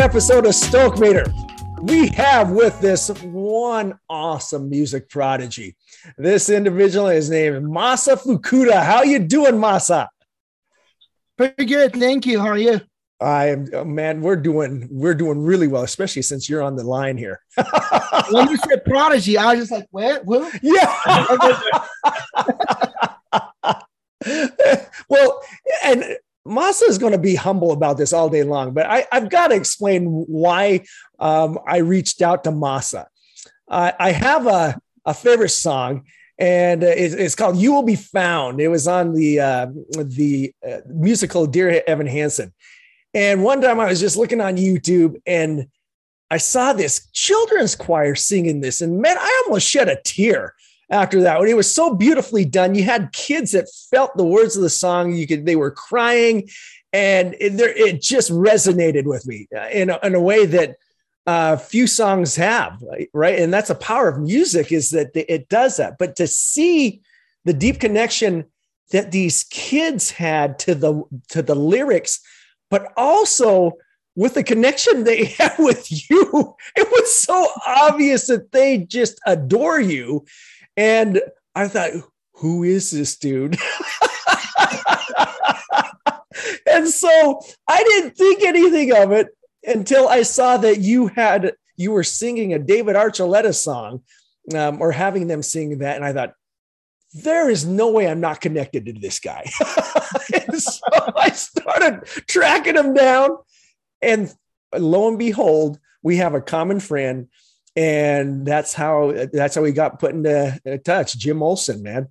episode of Stoke Meter. We have with this one awesome music prodigy. This individual is named Masa Fukuda. How you doing, Masa? Pretty good, thank you. How are you? I am oh, man. We're doing we're doing really well, especially since you're on the line here. when you said prodigy, I was just like, "What? What?" Yeah. well, and Masa is going to be humble about this all day long, but I, have got to explain why um, I reached out to Masa. Uh, I have a, a favorite song, and it's, it's, called "You Will Be Found." It was on the uh, the uh, musical Dear Evan Hansen, and one time I was just looking on YouTube and I saw this children's choir singing this, and man, I almost shed a tear after that. When it was so beautifully done, you had kids that felt the words of the song. You could, they were crying, and it, it just resonated with me uh, in a, in a way that uh, few songs have, right? And that's the power of music is that it does that. But to see the deep connection that these kids had to the to the lyrics, but also with the connection they had with you, it was so obvious that they just adore you and I thought, who is this dude? and so I didn't think anything of it until I saw that you had you were singing a David Archuleta song um, or having them sing that, and I thought there is no way I'm not connected to this guy. so I started tracking him down, and lo and behold, we have a common friend and that's how that's how we got put into touch jim olson man.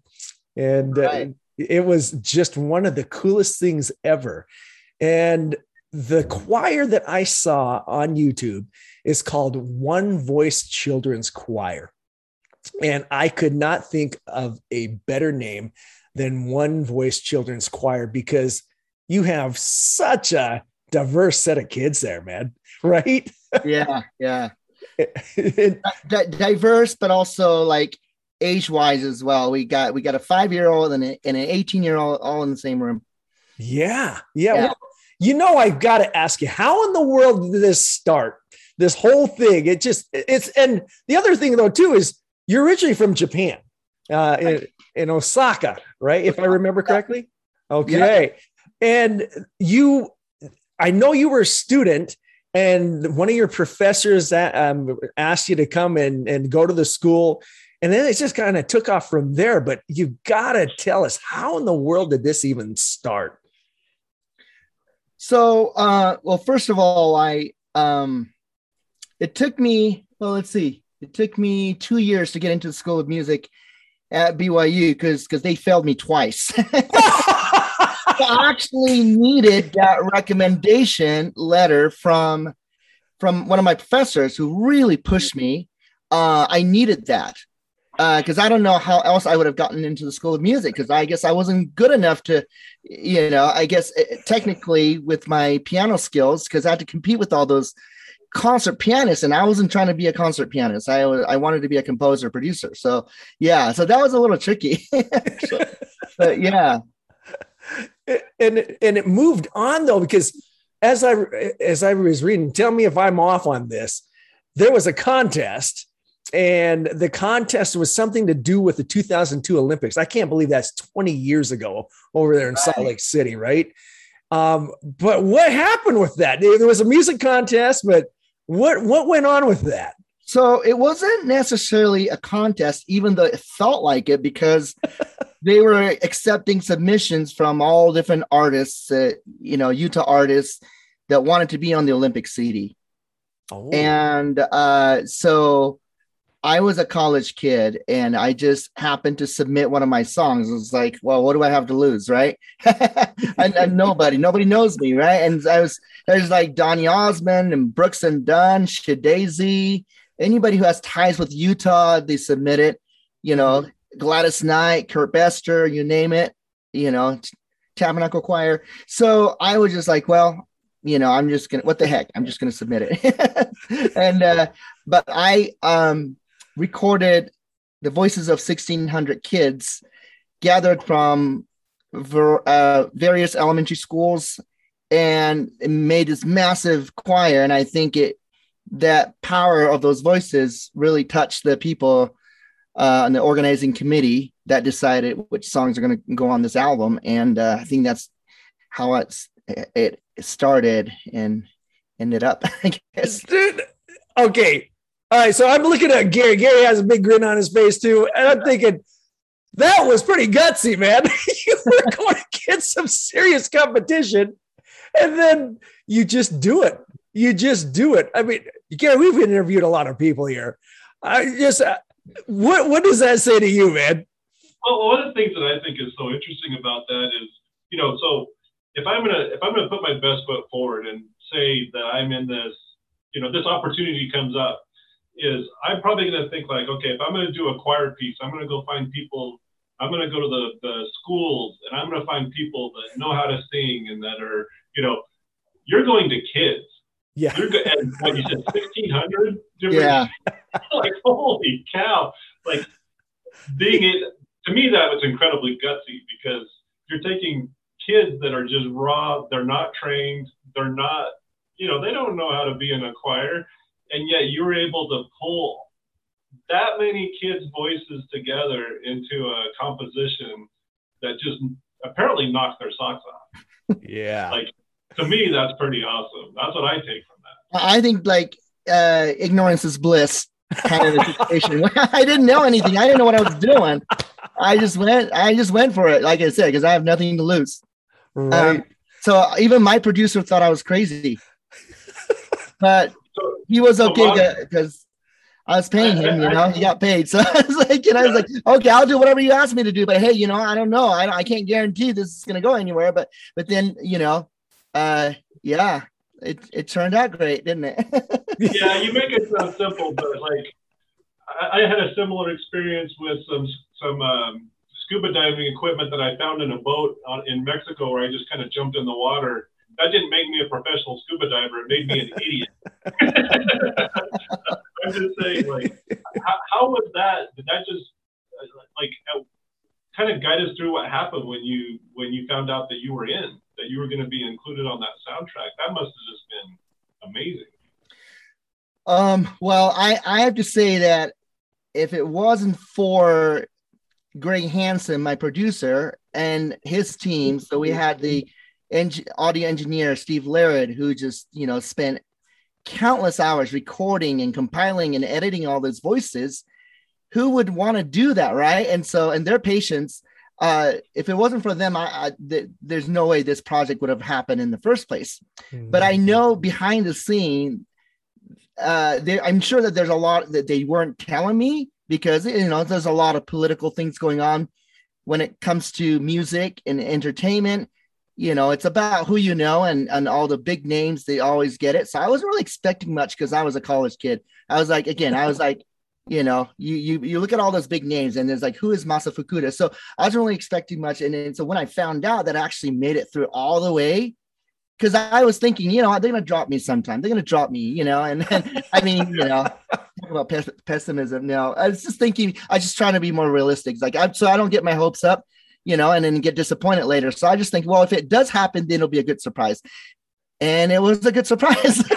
And uh, right. uh, it was just one of the coolest things ever. And the choir that i saw on youtube is called one voice children's choir. And i could not think of a better name than one voice children's choir because you have such a diverse set of kids there man. Right? Yeah yeah diverse, but also like age wise as well. We got we got a five year old and, and, an eighteen year old all in the same room. Yeah, yeah. yeah. Well, you know, I've got to ask you, how in the world did this start? This whole thing. It just it's and the other thing though too is you're originally from Japan, uh, in, in Osaka, right? If I remember correctly. Okay, yeah. and you, I know you were a student and one of your professors that, um, asked you to come and, and go to the school. And then it just kind of took off from there. But you got to tell us how in the world did this even start? So uh, well first of all i um, it took me well let's see. It took me two years to get into the school of music at byu because because they failed me twice actually needed that recommendation letter from from one of my professors who really pushed me. Uh, I needed that because uh, I don't know how else I would have gotten into the School of Music because I guess I wasn't good enough to, you know, I guess eh, technically with my piano skills because I had to compete with all those concert pianists and I wasn't trying to be a concert pianist. I I wanted to be a composer producer. So yeah, so that was a little tricky. but yeah, and and it moved on though because as I as I was reading, tell me if I'm off on this. There was a contest, and the contest was something to do with the 2002 Olympics. I can't believe that's 20 years ago over there in right. Salt Lake City, right? Um, but what happened with that? There was a music contest, but what what went on with that? So it wasn't necessarily a contest, even though it felt like it, because they were accepting submissions from all different artists, uh, you know, Utah artists that wanted to be on the Olympic CD. Oh. And uh, so I was a college kid and I just happened to submit one of my songs. It was like, well, what do I have to lose, right? and, and, nobody, nobody knows me, right? And I was there's like Donny Osmond and Brooks and Dunn, SHeDAISY, anybody who has ties with Utah, they submit it. You know, Gladys Knight, Kurt Bestor, you name it, you know, Tabernacle Choir. So I was just like, well, you know, I'm just gonna what the heck, I'm just gonna submit it. and uh, but I um recorded the voices of 1600 kids gathered from ver, uh, various elementary schools and made this massive choir. And I think it that power of those voices really touched the people uh, on the organizing committee that decided which songs are going to go on this album. And uh, I think that's how it's it started and ended up. I guess. Dude, okay. All right. So I'm looking at Gary. Gary has a big grin on his face too, and I'm thinking that was pretty gutsy, man. you were going to get some serious competition, and then you just do it. You just do it. I mean, Gary, we've interviewed a lot of people here. I just, uh, what what does that say to you, man? Well, one of the things that I think is so interesting about that is, you know, so if I'm gonna if I'm gonna put my best foot forward and say that I'm in this, you know, this opportunity comes up, is I'm probably gonna think like, okay, if I'm gonna do a choir piece, I'm gonna go find people. I'm gonna go to the the schools and I'm gonna find people that know how to sing and that are, you know, you're going to kids. Yeah. You're good. And what you said, 1600 Yeah. like, holy cow. Like, being it, to me, that was incredibly gutsy because you're taking kids that are just raw, they're not trained, they're not, you know, they don't know how to be in a choir. And yet you're able to pull that many kids' voices together into a composition that just apparently knocks their socks off. Yeah. Like, to me, that's pretty awesome. That's what I take from that. I think like uh, ignorance is bliss kind of a situation. I didn't know anything. I didn't know what I was doing. I just went. I just went for it. Like I said, because I have nothing to lose. Right. Um, so even my producer thought I was crazy, but he was okay because I was paying him. You know, he got paid. So I was like, and I was like, okay, I'll do whatever you ask me to do. But hey, you know, I don't know. I, I can't guarantee this is going to go anywhere. But but then you know, uh, yeah, it it turned out great, didn't it? yeah, you make it sound simple, but like I, I had a similar experience with some some um, scuba diving equipment that I found in a boat on, in Mexico, where I just kind of jumped in the water. That didn't make me a professional scuba diver; it made me an idiot. I'm just saying, like, how, how was that? Did that just like kind of guide us through what happened when you when you found out that you were in? That you were going to be included on that soundtrack. That must have just been amazing. Um, well, I, I have to say that if it wasn't for Greg Hansen, my producer, and his team, so we had the audio engineer Steve Laird, who just you know spent countless hours recording and compiling and editing all those voices. Who would want to do that, right? And so, and their patience, uh, if it wasn't for them, I, I th- there's no way this project would have happened in the first place. Mm-hmm. But I know behind the scene, uh, they, I'm sure that there's a lot that they weren't telling me because you know there's a lot of political things going on when it comes to music and entertainment. You know, it's about who you know and and all the big names. They always get it. So I wasn't really expecting much because I was a college kid. I was like, again, I was like, you know, you you you look at all those big names and there's like, who is Masa Fukuda? So I wasn't really expecting much. And, and so when I found out that I actually made it through all the way, because I was thinking, you know, they're gonna drop me sometime. They're gonna drop me, you know. And, and I mean, you know, about pes- pessimism. Now, I was just thinking, I just trying to be more realistic. Like, I, so I don't get my hopes up, you know, and then get disappointed later. So I just think, well, if it does happen, then it'll be a good surprise and it was a good surprise.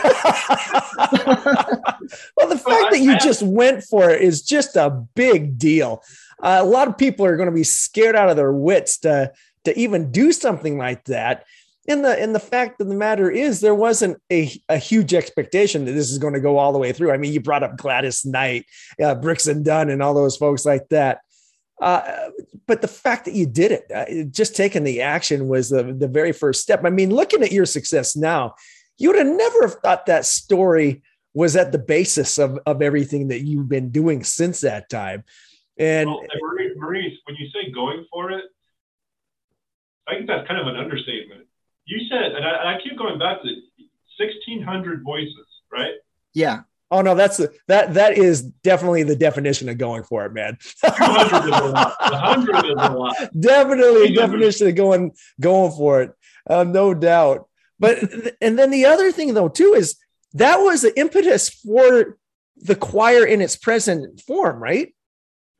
well, the fact that you just went for it is just a big deal. Uh, a lot of people are going to be scared out of their wits to to even do something like that. And the and the fact of the matter is, there wasn't a, a huge expectation that this is going to go all the way through. I mean, you brought up Gladys Knight, uh, Brooks and Dunn, and all those folks like that. Uh, but the fact that you did it, uh, just taking the action was the, the very first step. I mean, looking at your success now, you would have never have thought that story was at the basis of, of everything that you've been doing since that time. And, well, and Maurice, when you say going for it, I think that's kind of an understatement. You said, and I, I keep going back to 1,600 voices, right? Yeah. Oh no, that's that that is definitely the definition of going for it, man. hundred is a lot. hundred is a lot. Definitely a definition of going going for it, uh, no doubt. But and then the other thing though too is that was the impetus for the choir in its present form, right?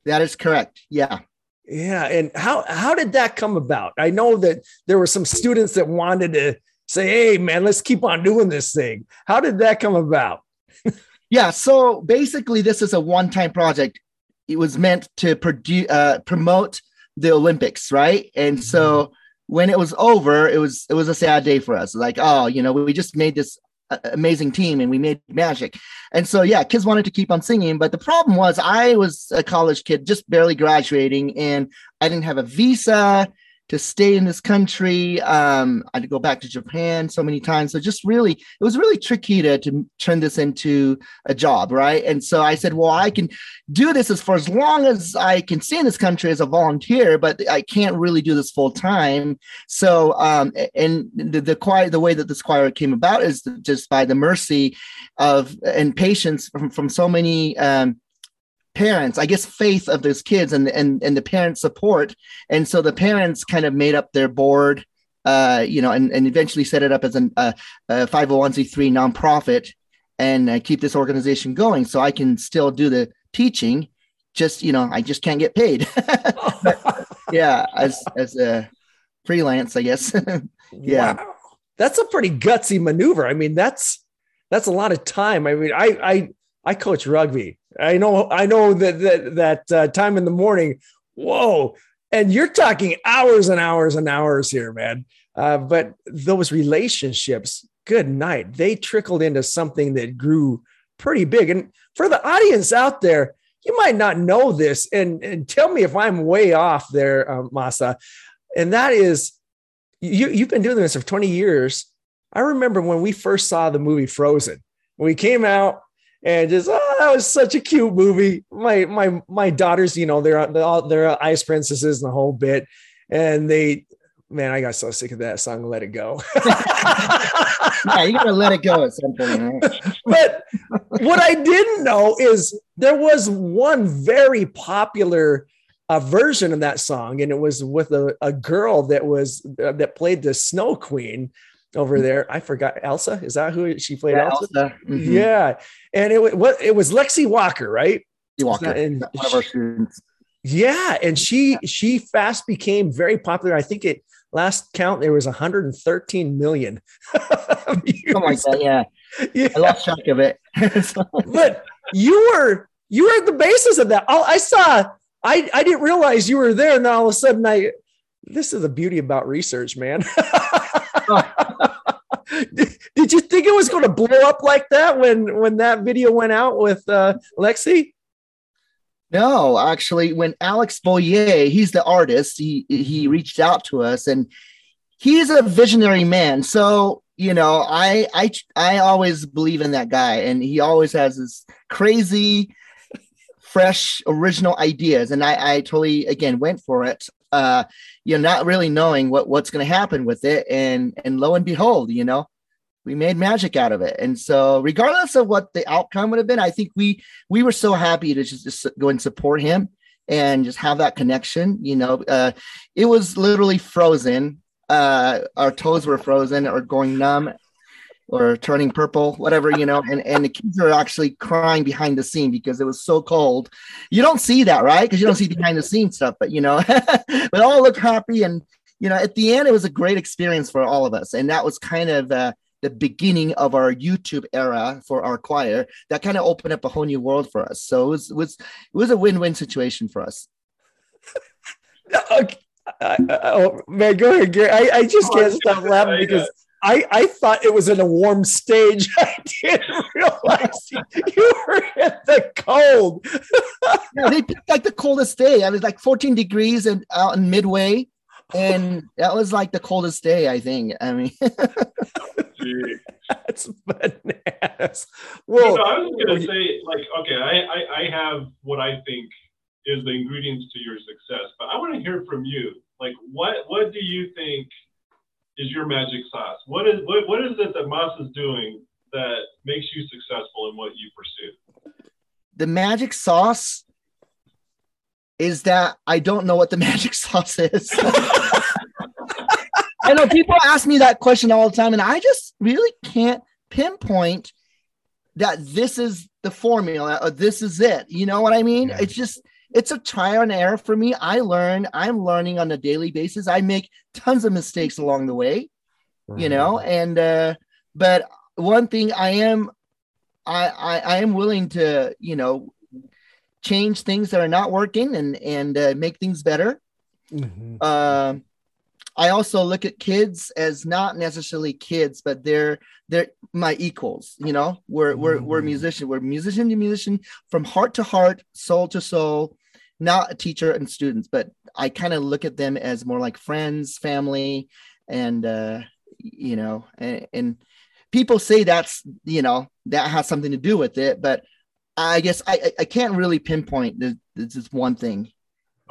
That is correct. Yeah. Yeah, and how how did that come about? I know that there were some students that wanted to say, "Hey, man, let's keep on doing this thing"? How did that come about? yeah, so basically, this is a one-time project. It was meant to produce, uh, promote the Olympics, right? And mm-hmm. so when it was over, it was it was a sad day for us. Like, oh, you know, we just made this amazing team and we made magic. And so, yeah, kids wanted to keep on singing. But the problem was, I was a college kid, just barely graduating, and I didn't have a visa to stay in this country. Um, I had to go back to Japan so many times. So just really, it was really tricky to, to turn this into a job, right? And so I said, well, I can do this as for as long as I can stay in this country as a volunteer, but I can't really do this full time. So, um, and the, the choir, the way that this choir came about is just by the mercy of and patience from, from so many um, parents i guess faith of those kids and and and the parent support. And so the parents kind of made up their board uh you know and, and eventually set it up as an, uh, a 501c3 nonprofit and uh, keep this organization going so i can still do the teaching. Just you know i just can't get paid. But, yeah as as a freelance i guess. Yeah. Wow. that's a pretty gutsy maneuver. I mean that's that's a lot of time. I mean i i i coach rugby I know, I know that that that uh, time in the morning. Whoa! And you're talking hours and hours and hours here, man. Uh, but those relationships, good night, they trickled into something that grew pretty big. And for the audience out there, you might not know this, and, and tell me if I'm way off there, uh, Masa. And that is, you you've been doing this for 20 years. I remember when we first saw the movie Frozen. When we came out, and just oh that was such a cute movie. My my my daughters you know they're they're, all, they're ice princesses and the whole bit. And they man i got so sick of that song let it go. Yeah you gotta let it go at some point right? but what i didn't know is there was one very popular uh, version of that song and it was with a, a girl that was uh, that played the snow queen over there. I forgot Elsa. Is that who she played? Yeah, Elsa. Elsa. Mm-hmm. Yeah, and it was what it was Lexi Walker, right? Walker, and one of our students. Yeah, and she she fast became very popular. I think it last count there was 113 million. oh my god, yeah. yeah. I lost track of it. but you were you were at the basis of that. Oh, I saw. I I didn't realize you were there, and all of a sudden I. This is the beauty about research, man. did, did, you think it was going to blow up like that when when that video went out with uh, Lexi? No, actually, when Alex Boyé, he's the artist, he he reached out to us, and he's a visionary man. So you know, I I I always believe in that guy, and he always has this crazy, fresh, original ideas, and I I totally again went for it uh, you know, not really knowing what what's going to happen with it, and and lo and behold, you know, we made magic out of it. And so, regardless of what the outcome would have been, I think we we were so happy to just, just go and support him and just have that connection. You know, uh, it was literally frozen. Uh, our toes were frozen or going numb or turning purple, whatever, you know, and, and the kids are actually crying behind the scene because it was so cold. You don't see that, right? Because you don't see behind the scenes stuff, but you know, but all look happy. And, you know, at the end, it was a great experience for all of us. And that was kind of uh, the beginning of our YouTube era for our choir that kind of opened up a whole new world for us. So it was, it was, it was a win-win situation for us. okay. I, I, oh man, go ahead, Gary. I, I just can't stop laughing because I, I thought it was in a warm stage. I didn't realize you were in the cold. yeah, they picked like the coldest day. I was like 14 degrees and out in midway. And that was like the coldest day, I think. I mean, that's bananas. Well, I was going to say, like, okay, I, I, I have what I think is the ingredients to your success, but I want to hear from you. Like, what, what do you think is your magic sauce? What is what, what is it that Masa is doing that makes you successful in what you pursue? The magic sauce is that I don't know what the magic sauce is. I know people ask me that question all the time, and I just really can't pinpoint that this is the formula or this is it. You know what I mean? Yeah. It's just it's a trial and error for me. I learn, I'm learning on a daily basis. I make tons of mistakes along the way. you know and uh but one thing i am I, I i am willing to you know change things that are not working and and uh, make things better Mhm. uh, i also look at kids as not necessarily kids but they're they're my equals you know we're we're, we're Mhm. musician we're musician to musician from heart to heart soul to soul not a teacher and students but i kind of look at them as more like friends family and uh you know and, and people say that's you know that has something to do with it but i guess i i can't really pinpoint this, this is one thing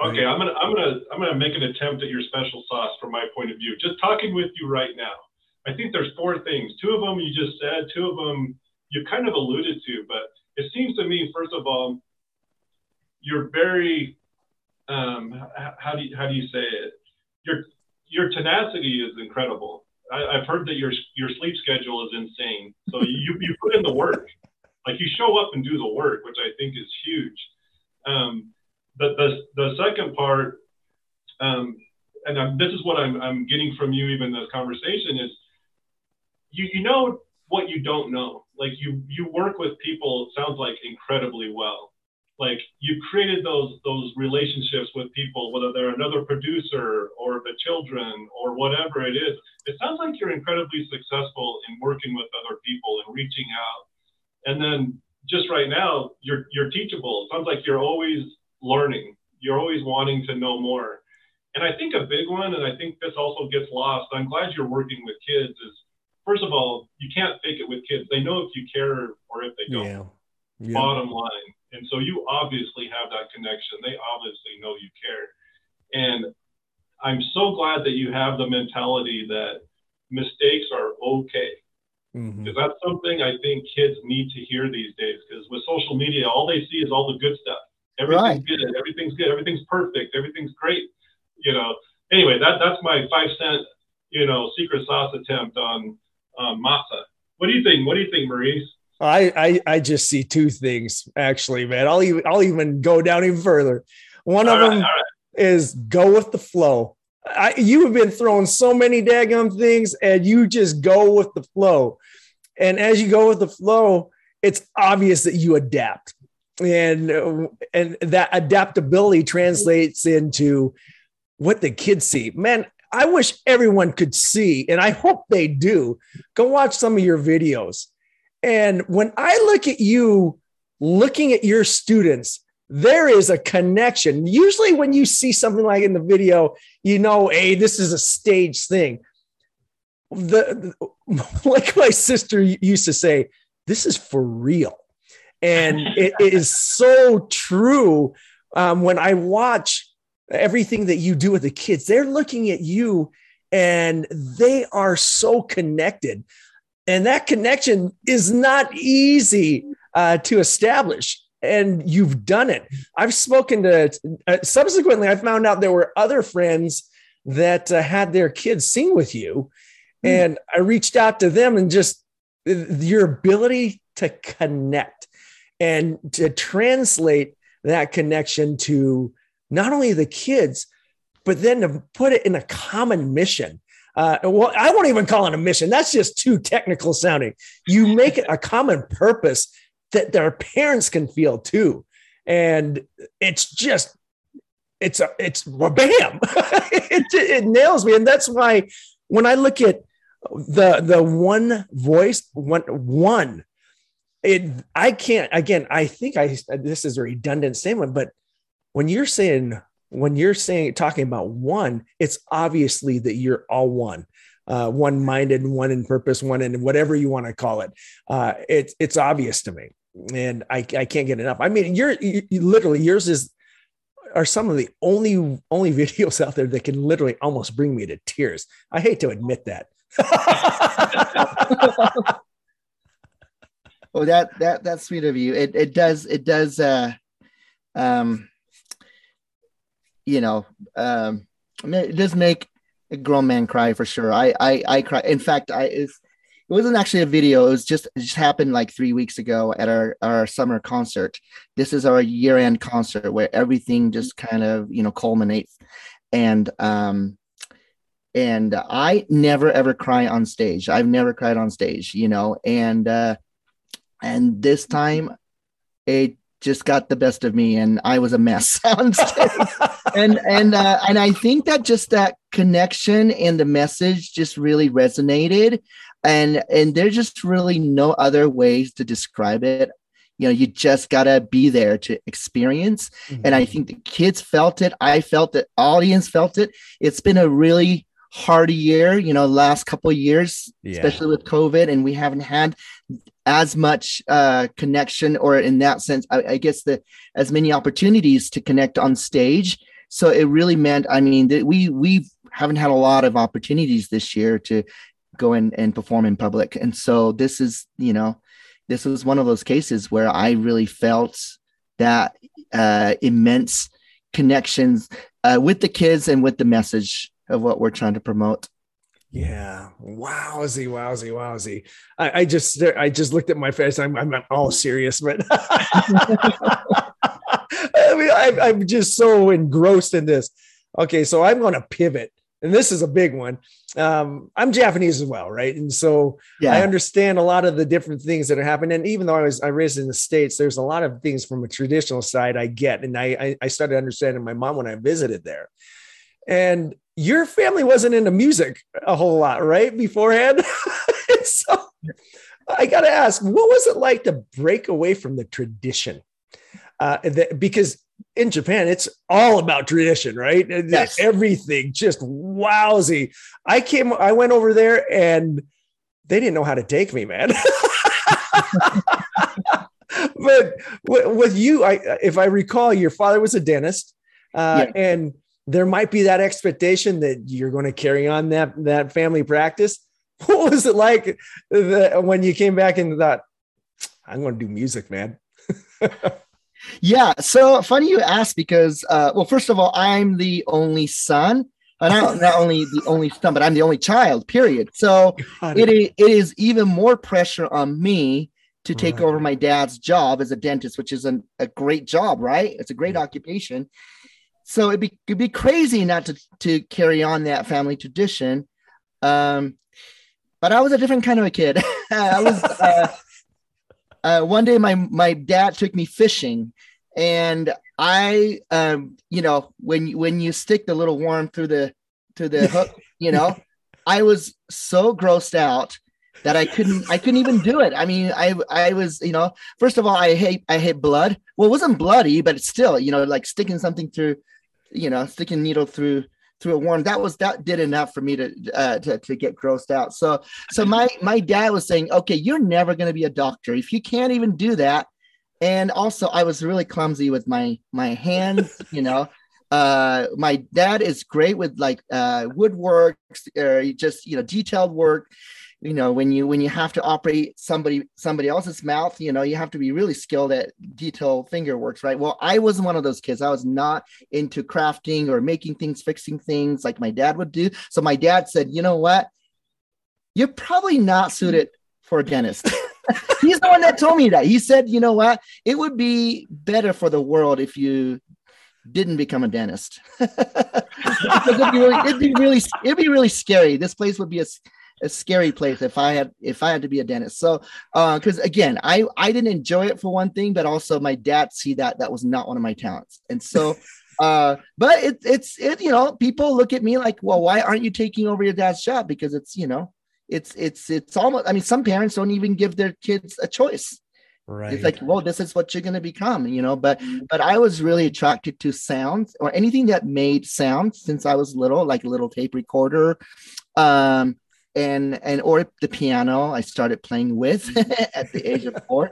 Okay, I'm gonna I'm gonna I'm gonna make an attempt at your special sauce from my point of view. Just talking with you right now, I think there's four things. Two of them you just said. Two of them you kind of alluded to. But it seems to me, first of all, you're very um, how do you, how do you say it? Your your tenacity is incredible. I, I've heard that your your sleep schedule is insane. So you you put in the work, like you show up and do the work, which I think is huge. Um, the, the, the second part, um, and I'm, this is what I'm, I'm getting from you even this conversation is you, you know what you don't know. Like you, you work with people, it sounds like incredibly well. Like you created those, those relationships with people, whether they're another producer or the children or whatever it is. It sounds like you're incredibly successful in working with other people and reaching out. And then just right now, you're, you're teachable. It sounds like you're always learning. You're always wanting to know more. And I think a big one, and I think this also gets lost. I'm glad you're working with kids. Is first of all, you can't fake it with kids. They know if you care or if they don't. Yeah. Yeah. Bottom line. And so you obviously have that connection. They obviously know you care. And I'm so glad that you have the mentality that mistakes are okay because that's something I think kids need to hear these days. Because with social media, all they see is all the good stuff. Everything's Right. good. Everything's good. Everything's perfect. Everything's great. You know. Anyway, that that's my five cent, you know, secret sauce attempt on um, masa. What do you think? What do you think, Maurice? I, I I just see two things actually, man. I'll even I'll even go down even further. One All of right, them right. is go with the flow. I, you have been throwing so many daggum things, and you just go with the flow. And as you go with the flow, it's obvious that you adapt, and and that adaptability translates into what the kids see. Man, I wish everyone could see, and I hope they do. Go watch some of your videos. And when I look at you looking at your students, there is a connection. Usually, when you see something like in the video, you know, hey, this is a stage thing. The, the- like my sister used to say, this is for real. And it, it is so true. Um, when I watch everything that you do with the kids, they're looking at you and they are so connected. And that connection is not easy uh, to establish. And you've done it. I've spoken to, uh, subsequently, I found out there were other friends that uh, had their kids sing with you. And I reached out to them and just your ability to connect and to translate that connection to not only the kids, but then to put it in a common mission. Uh, well, I won't even call it a mission. That's just too technical sounding. You make it a common purpose that their parents can feel too. And it's just, it's a, it's well, bam, it, it nails me. And that's why when I look at the, the one voice, one, one, it, I can't, again, I think I, this is a redundant statement, but when you're saying when you're saying talking about one, it's obviously that you're all one, uh, one minded, one in purpose, one in whatever you want to call it. Uh, it's it's obvious to me, and I, I can't get enough. I mean, you're you, you literally yours is are some of the only only videos out there that can literally almost bring me to tears. I hate to admit that. Oh, that that that's sweet of you. It it does it does uh um you know um it does make a grown man cry for sure. I I I cry. In fact, I it wasn't actually a video. It was just it just happened like three weeks ago at our our summer concert. This is our year end concert where everything just kind of you know culminates, and um and I never ever cry on stage. I've never cried on stage, you know, and uh, and this time it just got the best of me, and I was a mess on stage. and and uh, and I think that just that connection and the message just really resonated, and and there's just really no other ways to describe it you know you just gotta be there to experience mm-hmm. and i think the kids felt it i felt it audience felt it it's been a really hard year, you know, last couple of years, yeah. especially with COVID, and we haven't had as much uh, connection, or in that sense, I, I guess the as many opportunities to connect on stage. So it really meant, I mean, that we we haven't had a lot of opportunities this year to go in and perform in public, and so this is, you know, this was one of those cases where I really felt that uh, immense connections uh, with the kids and with the message of what we're trying to promote. Yeah, wowsy, wowsy, wowsy. I, I just I just looked at my face. I'm I'm all serious, but I mean I, I'm just so engrossed in this. Okay, so I'm going to pivot, and this is a big one. Um, I'm Japanese as well, right? And so yeah. I understand a lot of the different things that are happening. And even though I was I raised in the states, there's a lot of things from a traditional side I get, and I I started understanding my mom when I visited there. And your family wasn't into music a whole lot, right? Beforehand. so I got to ask, what was it like to break away from the tradition? Uh, the, because in Japan, it's all about tradition, right? Yes. Everything just wowsy. I came, I went over there and they didn't know how to take me, man. but with you, I, if I recall, your father was a dentist, uh, yeah. and there might be that expectation that you're going to carry on that that family practice. What was it like when you came back and thought, "I'm going to do music, man"? yeah. So funny you ask because, uh, well, first of all, I'm the only son. Not, not only the only son, but I'm the only child. Period. So it is, it is even more pressure on me to take right. over my dad's job as a dentist, which is an, a great job, right? It's a great yeah. occupation so it'd be it'd be crazy not to to carry on that family tradition. Um, but I was a different kind of a kid. I was uh, uh, one day my my dad took me fishing, and I um, you know when when you stick the little worm through the through the hook, you know, I was so grossed out that I couldn't I couldn't even do it. I mean, I I was, you know, first of all, I hate I hate blood. Well, it wasn't bloody, but it's still, you know, like sticking something through, you know, sticking needle through through a worm. That was that did enough for me to uh to, to get grossed out. So so my my dad was saying, okay, you're never gonna be a doctor. If you can't even do that. And also I was really clumsy with my my hands, you know. Uh, my dad is great with like uh, woodwork or just you know detailed work you know when you when you have to operate somebody somebody else's mouth you know you have to be really skilled at detail finger works right? Well i wasn't one of those kids. I was not into crafting or making things fixing things like my dad would do. So my dad said you know what? You're probably not suited for a dentist. He's the one that told me that. He said you know what? It would be better for the world if you didn't become a dentist. It'd, be really, it'd be really it'd be really scary. This place would be a a scary place if I had if I had to be a dentist. So because uh, again, I I didn't enjoy it for one thing, but also my dad see that that was not one of my talents, and so. Uh, but it, it's it you know people look at me like well why aren't you taking over your dad's job because it's you know it's it's it's almost i mean some parents don't even give their kids a choice right it's like well this is what you're going to become you know but but i was really attracted to sounds or anything that made sound since i was little like a little tape recorder um and and or the piano I started playing with at the age of four.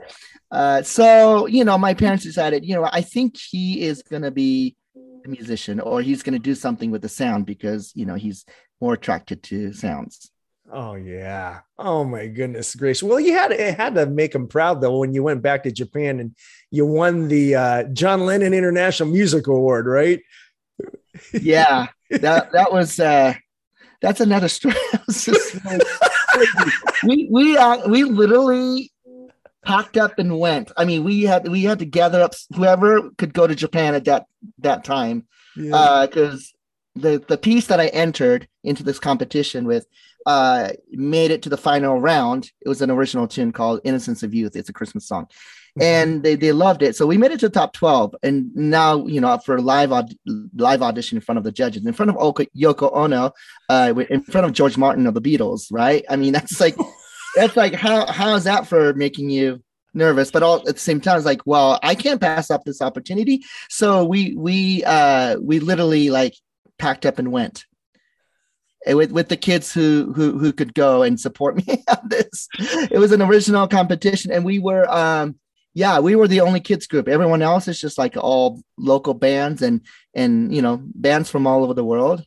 Uh, so you know, my parents decided, you know, I think he is going to be a musician or he's going to do something with the sound because you know he's more attracted to sounds. Oh yeah. Oh my goodness gracious. Well, you had it had to make him proud though when you went back to Japan and you won the uh, John Lennon International Music Award, right? yeah. That that was uh that's another story. we we uh, we literally packed up and went. I mean, we had we had to gather up whoever could go to Japan at that that time, because the the piece that I entered into this competition with uh made it to the final round. It was an original tune called Innocence of Youth. It's a Christmas song. And they, they loved it. So we made it to the top 12. And now, you know, for a live aud- live audition in front of the judges, in front of Yoko Ono, uh, in front of George Martin of the Beatles, right? I mean, that's like that's like how how is that for making you nervous but all at the same time it's like well i can't pass up this opportunity so we we uh we literally like packed up and went and with with the kids who who who could go and support me on this it was an original competition and we were um yeah we were the only kids group. Everyone else is just like all local bands and and you know bands from all over the world.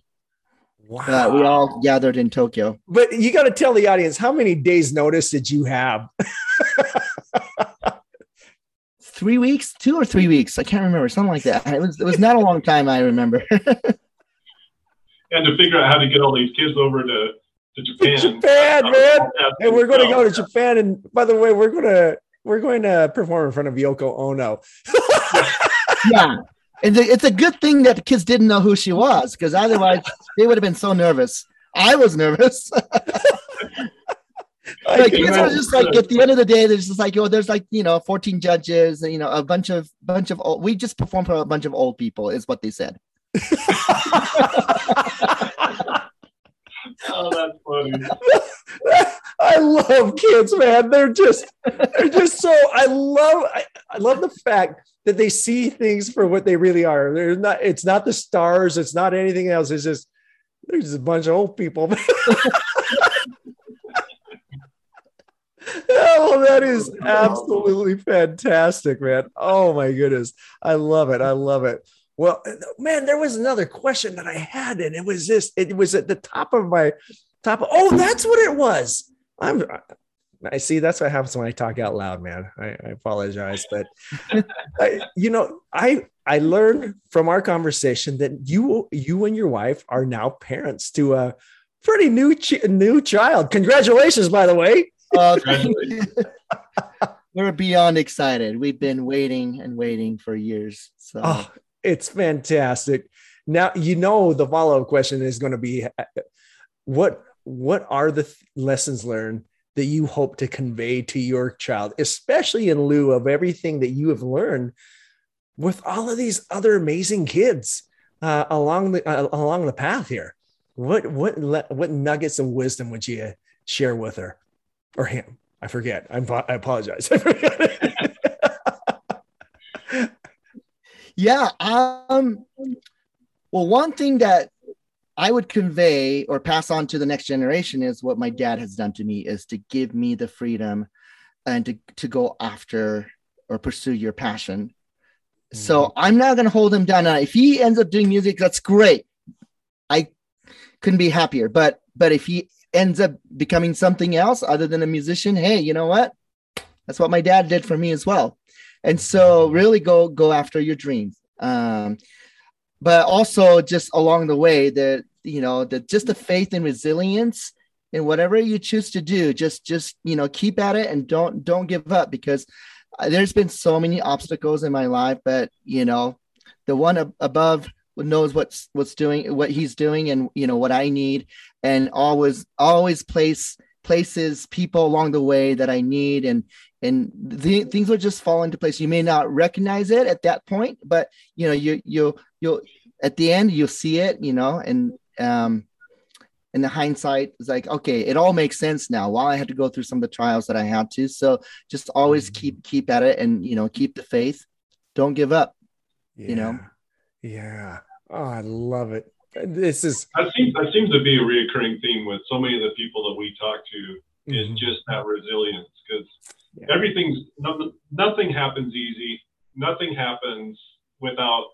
Wow. Uh, we all gathered in tokyo. But you got to tell the audience how many days notice did you have? Three weeks? Two or three weeks? I can't remember. Something like that. It was it was not a long time i remember. And to figure out how to get all these kids over to to Japan. Japan, man. And we're going to go to Japan. And by the way, we're going to we're going to perform in front of Yoko Ono. yeah. And it's a good thing that the kids didn't know who she was because otherwise they would have been so nervous. I was nervous. like kids are just like at the end of the day, there's just like oh, there's like you know 14 judges, and you know a bunch of bunch of old, we just performed for a bunch of old people, is what they said. oh, that's funny. I love kids, man. They're just they're just so I love I, I love the fact that they see things for what they really are. They're not it's not the stars, it's not anything else. It's just there's just a bunch of old people. oh, that is absolutely fantastic, man. Oh my goodness. I love it. I love it. Well, man, there was another question that I had, and it was this. It was at the top of my top. Of, oh, that's what it was. I'm. I see. That's what happens when I talk out loud, man. I, I apologize, but I, you know, I I learned from our conversation that you you and your wife are now parents to a pretty new ch- new child. Congratulations, by the way. Uh, we're beyond excited. We've been waiting and waiting for years. So oh, it's fantastic. Now you know the follow-up question is going to be what what are the th- lessons learned that you hope to convey to your child, especially in lieu of everything that you have learned with all of these other amazing kids uh, along the uh, along the path here. What what what nuggets of wisdom would you share with her or him? I forget. I'm, I apologize. I. Yeah. Um, well, one thing that I would convey or pass on to the next generation is what my dad has done to me is to give me the freedom and to, to go after or pursue your passion. Mm-hmm. So I'm not going to hold him down. Now, if he ends up doing music, that's great. I couldn't be happier. But but if he ends up becoming something else other than a musician, hey, you know what? That's what my dad did for me as well and so really go go after your dreams. Um, but also just along the way that you know that just the faith and resilience in whatever you choose to do just just you know keep at it and don't don't give up because uh, there's been so many obstacles in my life but you know the one ab- above knows what's what's doing what he's doing and you know what i need. And always always place places people along the way that i need and and the, things will just fall into place. You may not recognize it at that point, but you know, you you you'll at the end you'll see it, you know, and um in the hindsight is like okay it all makes sense now while i had to go through some of the trials that i had to so just always mm-hmm. keep keep at it and you know keep the faith don't give up yeah. you know yeah oh i love it this is that seems that seems to be a reoccurring theme with so many of the people that we talk to is mm-hmm. just that resilience because yeah. everything's nothing happens easy. Nothing happens without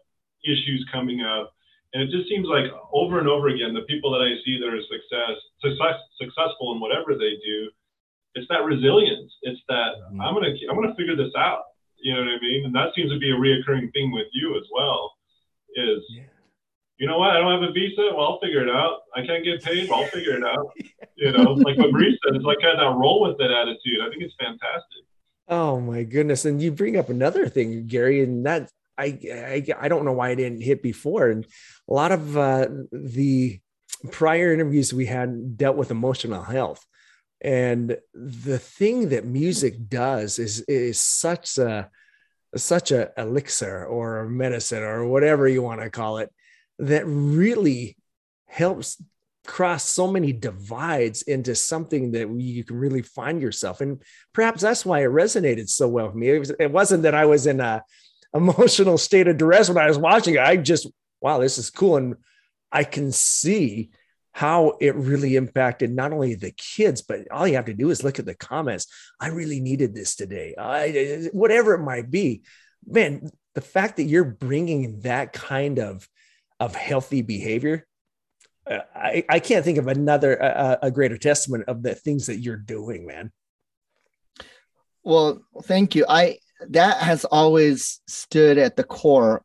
issues coming up. And it just seems like over and over again, the people that I see that are success, success successful in whatever they do, it's that resilience. It's that mm-hmm. I'm gonna I'm gonna figure this out. You know what I mean? And that seems to be a reoccurring thing with you as well. Is yeah you know what? I don't have a visa. Well, I'll figure it out. I can't get paid. Well, I'll figure it out. You know, like what Maurice said, it's like kind of that roll with it attitude. I think it's fantastic. Oh my goodness! And you bring up another thing, Gary, and that I, I, I don't know why I didn't hit before. And a lot of uh, the prior interviews we had dealt with emotional health. And the thing that music does is, is such a, such a elixir or medicine or whatever you want to call it that really helps cross so many divides into something that you can really find yourself and perhaps that's why it resonated so well with me it, was, wasn't that i was in a emotional state of duress when i was watching it i just wow this is cool and i can see how it really impacted not only the kids, but all you have to do is look at the comments. I really needed this today. I, whatever it might be, man. The fact that you're bringing that kind of of healthy behavior, uh, I, I can't think of another uh, a greater testament of the things that you're doing, man. Well, thank you. I that has always stood at the core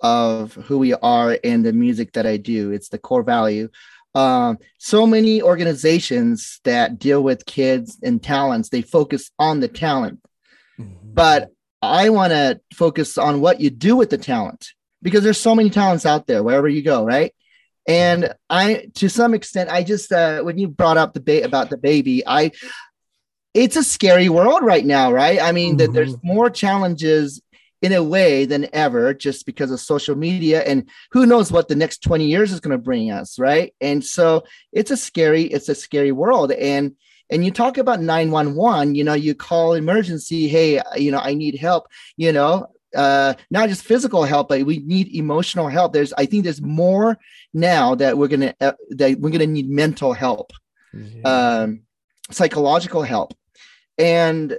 of who we are and the music that I do. It's the core value um, so many organizations that deal with kids and talents they focus on the talent mm-hmm. but i want to focus on what you do with the talent because there's so many talents out there wherever you go right? And i to some extent i just uh, when you brought up the ba- about the baby i it's a scary world right now right? I mean mm-hmm. that there's more challenges in a way than ever just because of social media and who knows what the next 20 years is going to bring us right? And so it's a scary it's a scary world. And and you talk about 911 you know you call emergency hey you know i need help you know uh not just physical help but we need emotional help there's i think there's more now that we're gonna uh, that we're gonna need mental help mm-hmm. um psychological help and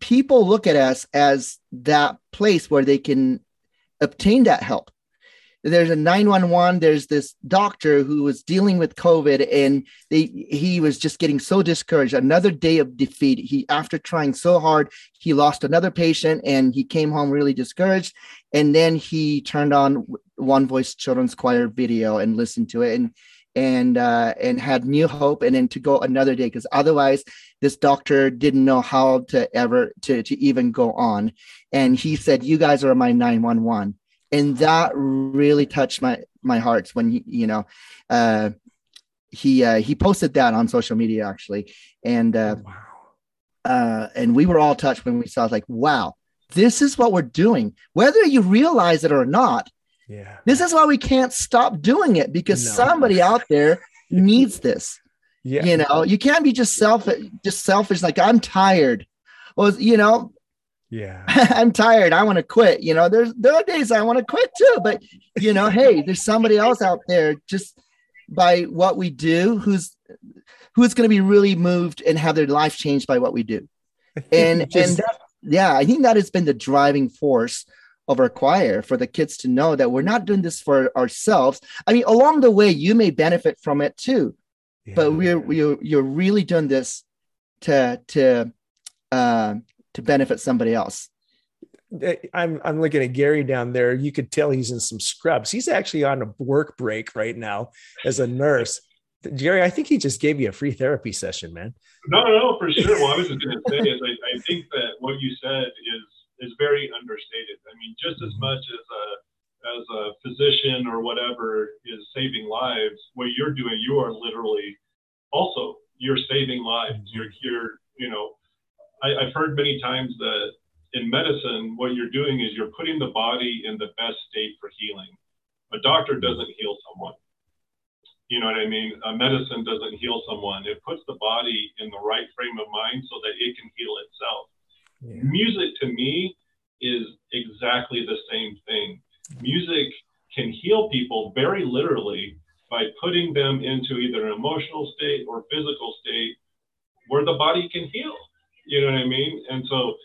people look at us as that place where they can obtain that help. There's a 911, there's this doctor who was dealing with COVID and they, he was just getting so discouraged. Another day of defeat. He, after trying so hard, he lost another patient and he came home really discouraged. And then he turned on One Voice Children's Choir video and listened to it. And and uh, and had new hope and then to go another day because otherwise this doctor didn't know how to ever to, to even go on and he said you guys are my 911 and that really touched my my heart when he you know uh he uh he posted that on social media actually and uh wow. uh and we were all touched when we saw like wow this is what we're doing whether you realize it or not yeah. This is why we can't stop doing it because no. somebody out there needs this. Yeah. You know, you can't be just selfish, just selfish. Like I'm tired. Well, you know, yeah, I'm tired. I want to quit. You know, there's there are days I want to quit too, but you know, hey, there's somebody else out there just by what we do who's who's going to be really moved and have their life changed by what we do. And just, and that, yeah, I think that has been the driving force of our choir for the kids to know that we're not doing this for ourselves. I mean, along the way, you may benefit from it too, yeah. but we're, we're you're really doing this to to uh, to benefit somebody else. I'm I'm looking at Gary down there. You could tell he's in some scrubs. He's actually on a work break right now as a nurse. Jerry, I think he just gave you a free therapy session, man. No, no, no, for sure. Well, I was just going to say is I, I think that what you said is is very understated. I mean, just as much as a as a physician or whatever is saving lives, what you're doing, you are literally also you're saving lives. You're you're you know, I, I've heard many times that in medicine, what you're doing is you're putting the body in the best state for healing. A doctor doesn't heal someone. You know what I mean? A medicine doesn't heal someone. It puts the body in the right frame of mind so that it can heal itself. Yeah. Music to me is exactly the same thing. Music can heal people very literally by putting them into either an emotional state or physical state where the body can heal. You know what I mean? And so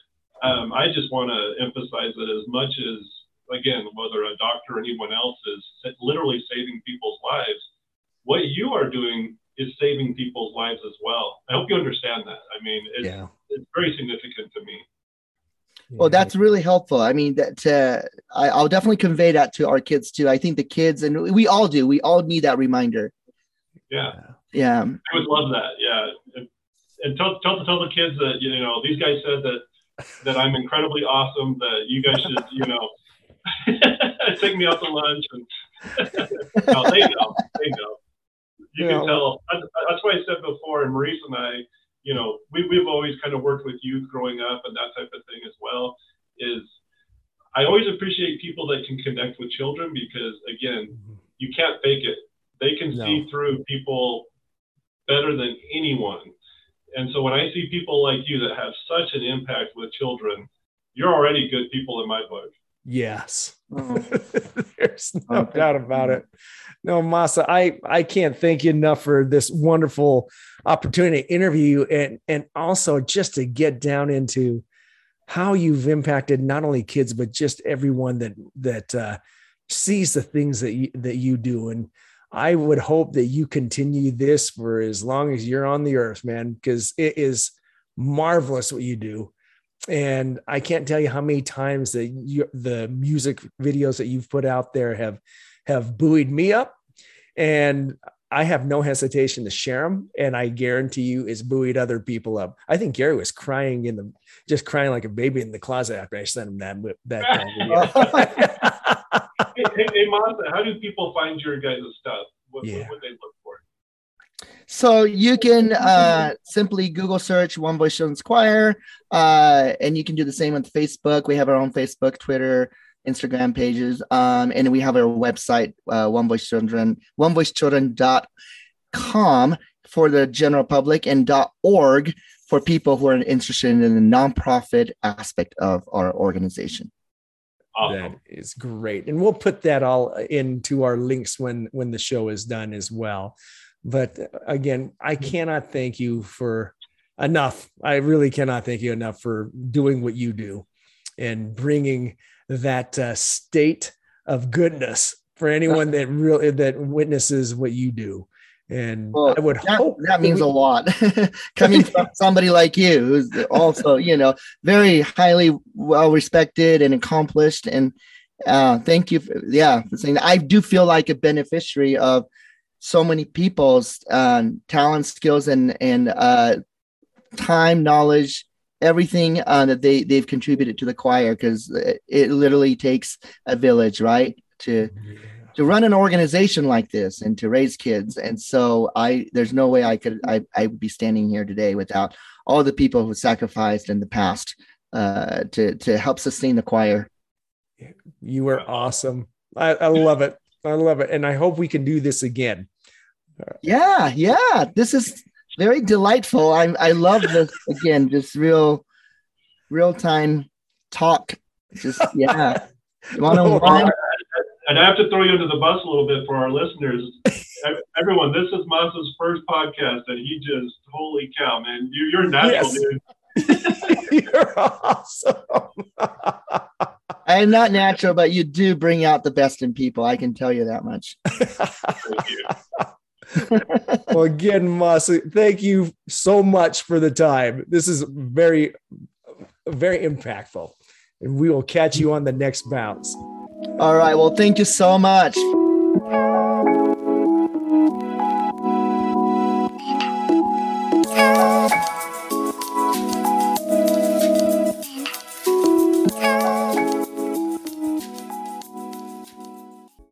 um, I just want to emphasize that as much as, again, whether a doctor or anyone else is literally saving people's lives, what you are doing is saving people's lives as well. I hope you understand that. I mean, it's, yeah. it's very significant to me. Well, that's really helpful. I mean, that uh, I, will definitely convey that to our kids too. I think the kids and we all do. We all need that reminder. Yeah. Yeah. I would love that. Yeah. And, and tell, tell, tell the kids that, you know, these guys said that, that I'm incredibly awesome, that you guys should, you know, take me out to lunch, and no, they know, they know. You can tell. That's why I said before, and Maurice and I, you know, we we've always kind of worked with youth growing up and that type of thing as well. Is I always appreciate people that can connect with children because again, mm-hmm. you can't fake it. They can no. see through people better than anyone. And so when I see people like you that have such an impact with children, you're already good people in my book. Yes. Oh. There's no okay. doubt about it. No, Masa, I, I can't thank you enough for this wonderful opportunity to interview you and, and also just to get down into how you've impacted not only kids, but just everyone that, that uh, sees the things that you, that you do. And I would hope that you continue this for as long as you're on the earth, man, because it is marvelous what you do. And I can't tell you how many times that you, the music videos that you've put out there have have buoyed me up, and I have no hesitation to share them. And I guarantee you, it's buoyed other people up. I think Gary was crying in the just crying like a baby in the closet after I sent him that that. hey, hey, hey Masa, how do people find your guys' stuff? What, yeah. what would they look for? So you can uh, simply Google search One Voice Children's Choir, uh, and you can do the same with Facebook. We have our own Facebook, Twitter, Instagram pages, um, and we have our website, uh, One Voice Children, onevoicechildren.com for the general public, and .org for people who are interested in the nonprofit aspect of our organization. Awesome. That is great, and we'll put that all into our links when when the show is done as well. But uh, again, I mm-hmm. cannot thank you for enough. I really cannot thank you enough for doing what you do and bringing that uh, state of goodness for anyone that really that witnesses what you do. And well, I would that, hope that means we, a lot coming from somebody like you, who's also, you know, very highly well respected and accomplished. And uh, thank you. For, yeah, for saying that. I do feel like a beneficiary of so many people's uh, talent, skills, and and uh, time, knowledge, everything uh, that they they've contributed to the choir because it, it literally takes a village, right? To yeah to run an organization like this and to raise kids. And so I there's no way I could I, I would be standing here today without all the people who sacrificed in the past uh, to to help sustain the choir. You were awesome. I, I love it. I love it. And I hope we can do this again. Yeah, yeah. This is very delightful. I I love this again, just real real time talk. Just yeah. One on one and I have to throw you under the bus a little bit for our listeners. Everyone, this is Masa's first podcast, and he just, holy cow, man, you, are natural, yes. dude. you're awesome. I am not natural, but you do bring out the best in people. I can tell you that much. Thank you. Well, again, Masa, thank you so much for the time. This is very, very impactful. And we will catch you on the next bounce. All right. Well, thank you so much.